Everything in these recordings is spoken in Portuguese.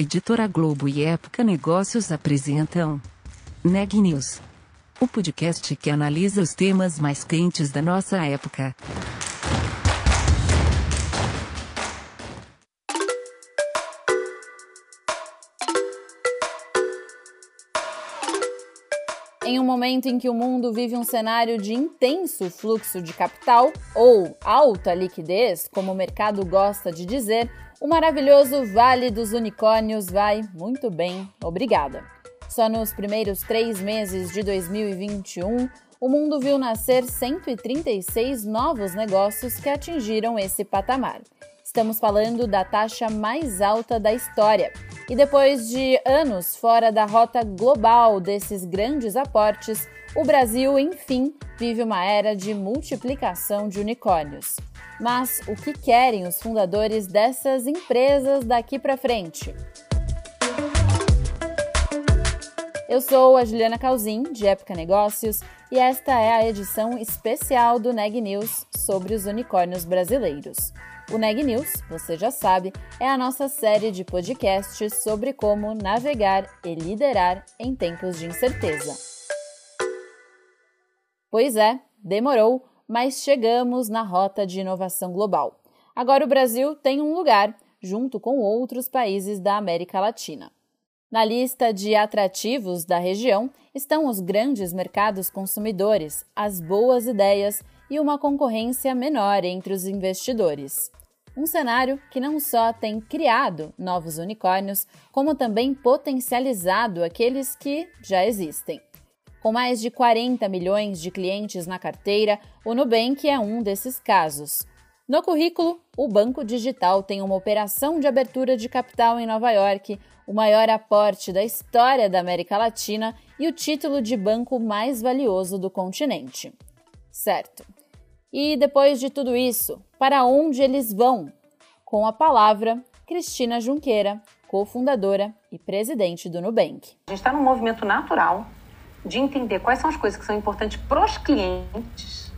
Editora Globo e Época Negócios apresentam Neg News, o podcast que analisa os temas mais quentes da nossa época. Em um momento em que o mundo vive um cenário de intenso fluxo de capital, ou alta liquidez, como o mercado gosta de dizer, o maravilhoso Vale dos Unicórnios vai muito bem, obrigada. Só nos primeiros três meses de 2021, o mundo viu nascer 136 novos negócios que atingiram esse patamar. Estamos falando da taxa mais alta da história. E depois de anos fora da rota global desses grandes aportes, o Brasil, enfim, vive uma era de multiplicação de unicórnios. Mas o que querem os fundadores dessas empresas daqui para frente? Eu sou a Juliana Calzin, de Época Negócios, e esta é a edição especial do Neg News sobre os unicórnios brasileiros. O Neg News, você já sabe, é a nossa série de podcasts sobre como navegar e liderar em tempos de incerteza. Pois é, demorou, mas chegamos na rota de inovação global. Agora o Brasil tem um lugar, junto com outros países da América Latina. Na lista de atrativos da região estão os grandes mercados consumidores, as boas ideias e uma concorrência menor entre os investidores. Um cenário que não só tem criado novos unicórnios, como também potencializado aqueles que já existem. Com mais de 40 milhões de clientes na carteira, o Nubank é um desses casos. No currículo, o banco digital tem uma operação de abertura de capital em Nova York, o maior aporte da história da América Latina e o título de banco mais valioso do continente. Certo. E depois de tudo isso, para onde eles vão? Com a palavra, Cristina Junqueira, cofundadora e presidente do Nubank. A gente está num movimento natural de entender quais são as coisas que são importantes para os clientes.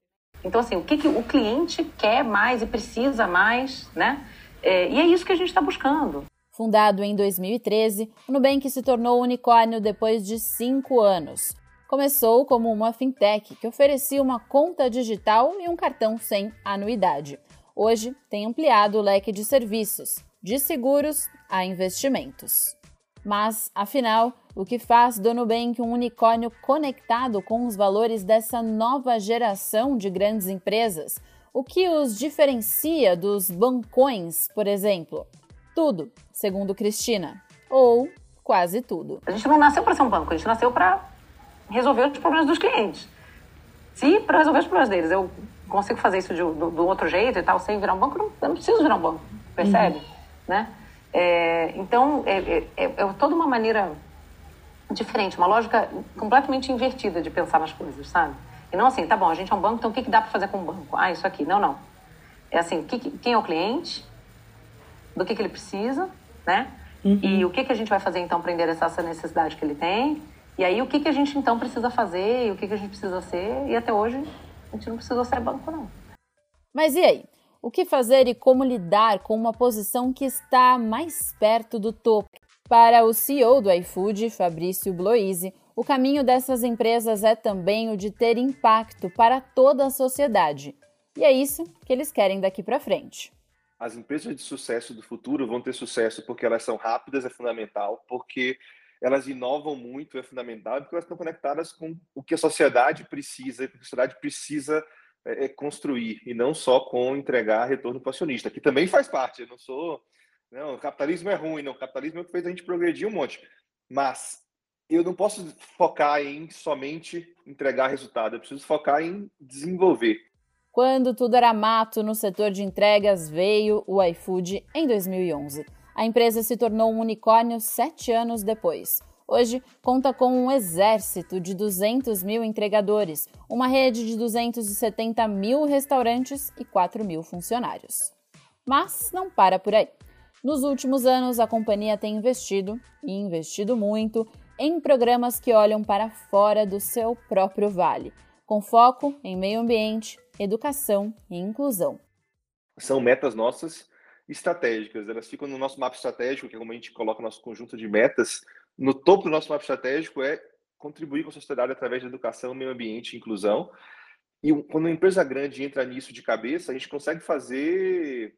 Então, assim, o que, que o cliente quer mais e precisa mais, né? É, e é isso que a gente está buscando. Fundado em 2013, o Nubank se tornou unicórnio depois de cinco anos. Começou como uma fintech que oferecia uma conta digital e um cartão sem anuidade. Hoje tem ampliado o leque de serviços, de seguros a investimentos. Mas, afinal, o que faz do Nubank um unicórnio conectado com os valores dessa nova geração de grandes empresas? O que os diferencia dos bancões, por exemplo? Tudo, segundo Cristina. Ou quase tudo. A gente não nasceu para ser um banco, a gente nasceu para resolver os problemas dos clientes. Se para resolver os problemas deles eu consigo fazer isso de, do, do, outro jeito e tal, sem virar um banco, eu não, eu não preciso virar um banco, percebe? Uhum. Né? É, então, é, é, é, é toda uma maneira diferente, uma lógica completamente invertida de pensar nas coisas, sabe? E não assim, tá bom, a gente é um banco, então o que, que dá para fazer com um banco? Ah, isso aqui. Não, não. É assim, que, quem é o cliente, do que, que ele precisa, né? Uhum. E o que, que a gente vai fazer então para endereçar essa necessidade que ele tem e aí, o que, que a gente então precisa fazer e o que, que a gente precisa ser? E até hoje, a gente não precisou ser banco, não. Mas e aí? O que fazer e como lidar com uma posição que está mais perto do topo? Para o CEO do iFood, Fabrício Bloise, o caminho dessas empresas é também o de ter impacto para toda a sociedade. E é isso que eles querem daqui para frente. As empresas de sucesso do futuro vão ter sucesso porque elas são rápidas, é fundamental, porque elas inovam muito, é fundamental, porque elas estão conectadas com o que a sociedade precisa, o que a sociedade precisa é, é, construir, e não só com entregar retorno para o acionista, que também faz parte. Eu não sou. Não, o capitalismo é ruim, não. O capitalismo é o que fez a gente progredir um monte. Mas eu não posso focar em somente entregar resultado, eu preciso focar em desenvolver. Quando tudo era mato no setor de entregas, veio o iFood em 2011. A empresa se tornou um unicórnio sete anos depois. Hoje, conta com um exército de 200 mil entregadores, uma rede de 270 mil restaurantes e 4 mil funcionários. Mas não para por aí. Nos últimos anos, a companhia tem investido, e investido muito, em programas que olham para fora do seu próprio vale, com foco em meio ambiente, educação e inclusão. São metas nossas estratégicas. Elas ficam no nosso mapa estratégico, que é como a gente coloca nosso conjunto de metas. No topo do nosso mapa estratégico é contribuir com a sociedade através da educação, meio ambiente e inclusão. E quando uma empresa grande entra nisso de cabeça, a gente consegue fazer,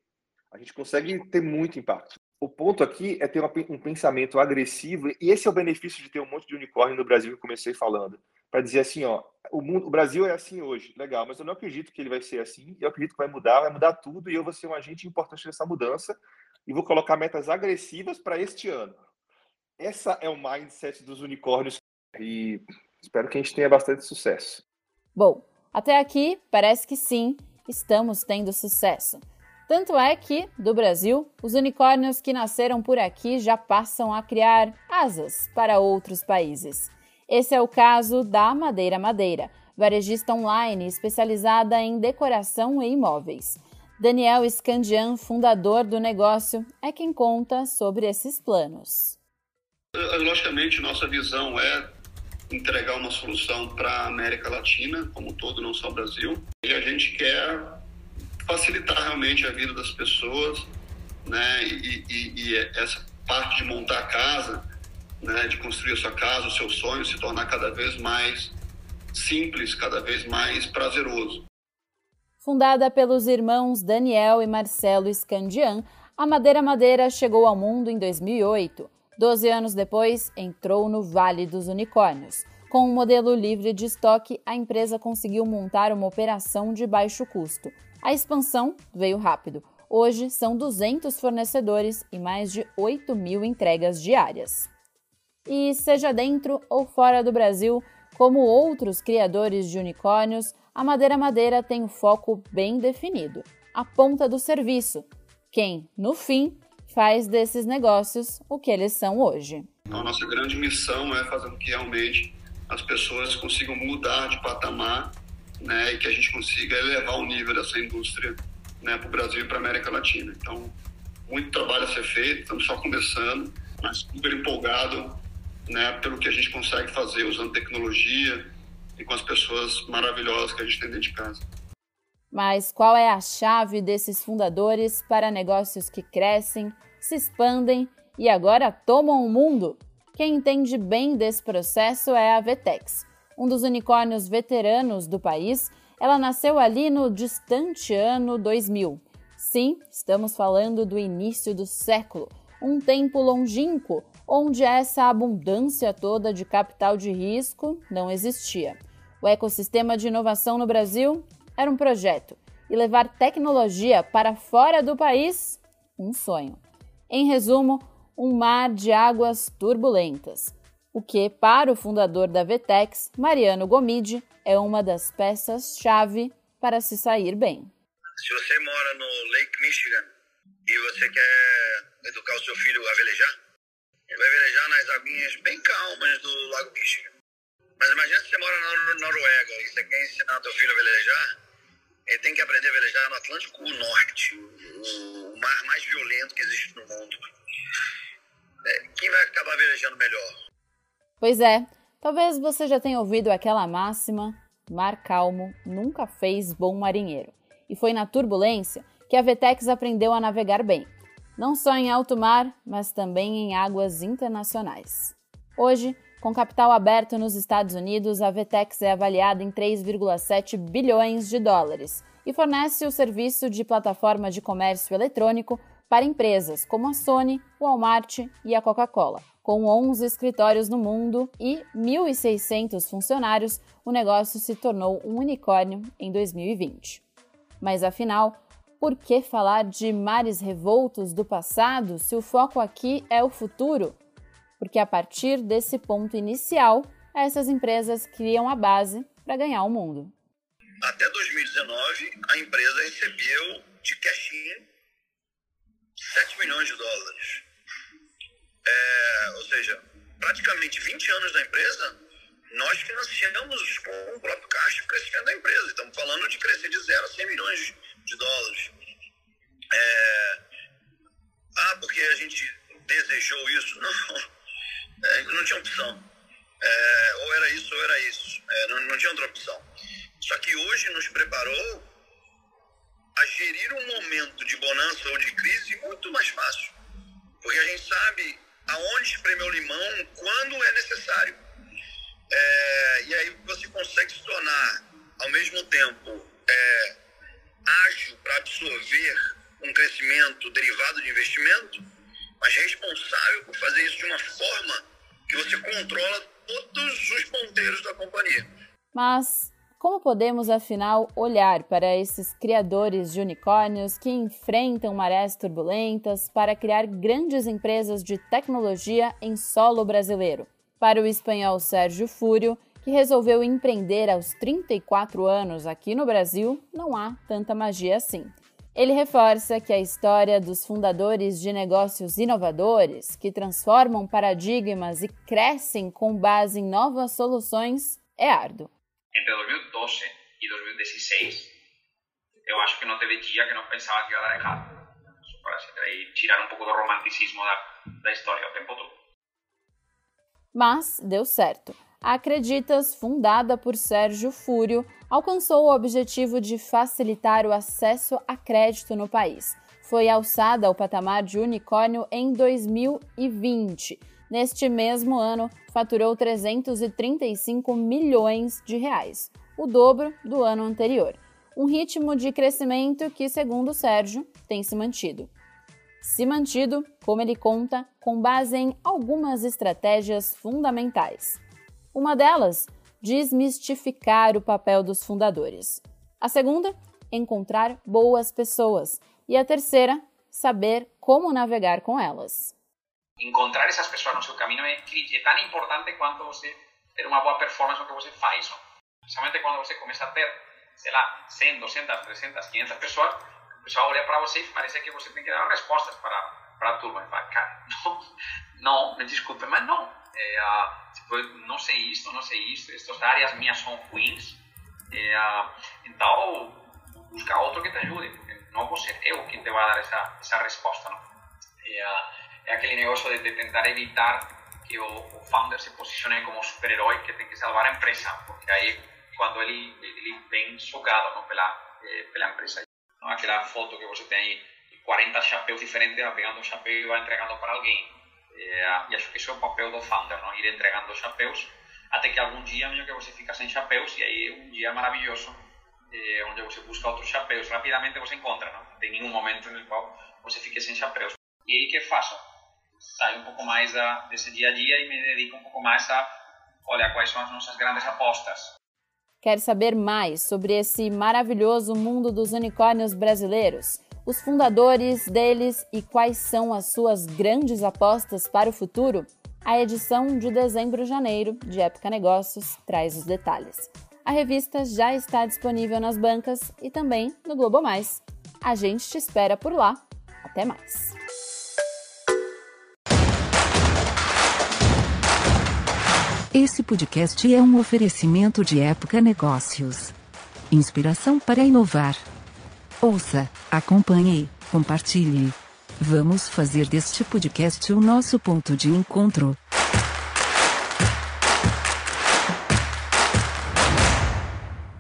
a gente consegue ter muito impacto. O ponto aqui é ter um pensamento agressivo, e esse é o benefício de ter um monte de unicórnio no Brasil que comecei falando. Para dizer assim, ó, o, mundo, o Brasil é assim hoje, legal, mas eu não acredito que ele vai ser assim, eu acredito que vai mudar, vai mudar tudo, e eu vou ser um agente importante nessa mudança, e vou colocar metas agressivas para este ano. Essa é o mindset dos unicórnios, e espero que a gente tenha bastante sucesso. Bom, até aqui parece que sim, estamos tendo sucesso. Tanto é que, do Brasil, os unicórnios que nasceram por aqui já passam a criar asas para outros países. Esse é o caso da Madeira Madeira, varejista online especializada em decoração e imóveis. Daniel Scandian, fundador do negócio, é quem conta sobre esses planos. Logicamente, nossa visão é entregar uma solução para a América Latina como todo, não só o Brasil. E a gente quer facilitar realmente a vida das pessoas, né? E, e, e essa parte de montar a casa, né? De construir a sua casa, o seu sonho, se tornar cada vez mais simples, cada vez mais prazeroso. Fundada pelos irmãos Daniel e Marcelo Scandian, a Madeira Madeira chegou ao mundo em 2008. Doze anos depois, entrou no Vale dos Unicórnios. Com um modelo livre de estoque, a empresa conseguiu montar uma operação de baixo custo. A expansão veio rápido. Hoje são 200 fornecedores e mais de 8 mil entregas diárias. E seja dentro ou fora do Brasil, como outros criadores de unicórnios, a Madeira Madeira tem um foco bem definido: a ponta do serviço. Quem, no fim, faz desses negócios o que eles são hoje. Então, a nossa grande missão é fazer com que realmente as pessoas consigam mudar de patamar né, e que a gente consiga elevar o nível dessa indústria né, para o Brasil e para a América Latina. Então, muito trabalho a ser feito, estamos só começando, mas super empolgado né, pelo que a gente consegue fazer usando tecnologia e com as pessoas maravilhosas que a gente tem dentro de casa. Mas qual é a chave desses fundadores para negócios que crescem, se expandem e agora tomam o mundo? Quem entende bem desse processo é a Vetex um dos unicórnios veteranos do país, ela nasceu ali no distante ano 2000. Sim, estamos falando do início do século, um tempo longínquo onde essa abundância toda de capital de risco não existia. O ecossistema de inovação no Brasil era um projeto e levar tecnologia para fora do país, um sonho. Em resumo, um mar de águas turbulentas o que, para o fundador da Vetex, Mariano Gomide, é uma das peças-chave para se sair bem. Se você mora no Lake Michigan e você quer educar o seu filho a velejar, ele vai velejar nas aguinhas bem calmas do Lago Michigan. Mas imagina se você mora na Noruega e você quer ensinar seu filho a velejar, ele tem que aprender a velejar no Atlântico Norte, o, mar mais violento que existe no mundo. É, quem vai acabar velejando melhor? Pois é, talvez você já tenha ouvido aquela máxima: mar calmo nunca fez bom marinheiro. E foi na turbulência que a Vetex aprendeu a navegar bem, não só em alto mar, mas também em águas internacionais. Hoje, com capital aberto nos Estados Unidos, a Vetex é avaliada em 3,7 bilhões de dólares e fornece o serviço de plataforma de comércio eletrônico para empresas como a Sony, Walmart e a Coca-Cola. Com 11 escritórios no mundo e 1.600 funcionários, o negócio se tornou um unicórnio em 2020. Mas afinal, por que falar de mares revoltos do passado se o foco aqui é o futuro? Porque a partir desse ponto inicial, essas empresas criam a base para ganhar o mundo. Até 2019, a empresa recebeu de cash 7 milhões de dólares. É, ou seja, praticamente 20 anos da empresa, nós financiamos com o próprio caixa o crescimento da empresa. Estamos falando de crescer de 0 a 100 milhões de dólares. É, ah, porque a gente desejou isso? Não, é, não tinha opção. É, ou era isso ou era isso. É, não, não tinha outra opção. Só que hoje nos preparou a gerir um momento de bonança ou de crise muito mais fácil. Porque a gente sabe aonde espremer o limão, quando é necessário. É, e aí você consegue se tornar, ao mesmo tempo, é, ágil para absorver um crescimento derivado de investimento, mas responsável por fazer isso de uma forma que você controla todos os ponteiros da companhia. Mas como podemos, afinal, olhar para esses criadores de unicórnios que enfrentam marés turbulentas para criar grandes empresas de tecnologia em solo brasileiro? Para o espanhol Sérgio Fúrio, que resolveu empreender aos 34 anos aqui no Brasil, não há tanta magia assim. Ele reforça que a história dos fundadores de negócios inovadores, que transformam paradigmas e crescem com base em novas soluções, é árduo entre 2012 e 2016, eu acho que não teve dia que não pensava que ia dar errado. Só para tirar um pouco do romanticismo da, da história o tempo todo. Mas deu certo. A Acreditas, fundada por Sérgio Fúrio, alcançou o objetivo de facilitar o acesso a crédito no país. Foi alçada ao patamar de unicórnio em 2020 Neste mesmo ano, faturou 335 milhões de reais, o dobro do ano anterior. Um ritmo de crescimento que, segundo Sérgio, tem se mantido. Se mantido, como ele conta, com base em algumas estratégias fundamentais. Uma delas, desmistificar o papel dos fundadores. A segunda, encontrar boas pessoas. E a terceira, saber como navegar com elas. Encontrar esas persoas no seu caminho é, é tan importante quanto você ter uma boa performance no que você faz. Principalmente quando você começa a ter, sei lá, 100, 200, 300, 500 pessoas, o pessoal olha para você e parece que você tem que dar respostas para, para a turma. E fala, cara, não, não, me desculpe, mas não. É, uh, não sei isto, não sei isto, estas áreas minhas são ruins. É, uh, então, busca outro que te ajude, porque não ser eu quem te vai dar essa, essa resposta. Não? É, uh, é aquele negócio de, de tentar evitar que o, o, founder se posicione como super-herói que tem que salvar a empresa, porque aí quando ele, ele vem sugado não, pela, eh, pela empresa. Não, aquela foto que você tem aí, 40 chapéus diferentes, vai pegando um chapéu e vai entregando para alguém. É, e acho que isso é o papel do founder, não? ir entregando chapéus, até que algum dia meio que você fica sem chapéus, e aí um dia maravilhoso, é, onde você busca outros chapéus, rapidamente você encontra, não tem nenhum momento no qual você fique sem chapéus. E aí que faço? Saio um pouco mais a, desse dia a dia e me dedico um pouco mais a olhar quais são as nossas grandes apostas. Quer saber mais sobre esse maravilhoso mundo dos unicórnios brasileiros? Os fundadores deles e quais são as suas grandes apostas para o futuro? A edição de dezembro-janeiro de Época Negócios traz os detalhes. A revista já está disponível nas bancas e também no Globo Mais. A gente te espera por lá. Até mais! Esse podcast é um oferecimento de Época Negócios. Inspiração para inovar. Ouça, acompanhe, compartilhe. Vamos fazer deste podcast o nosso ponto de encontro.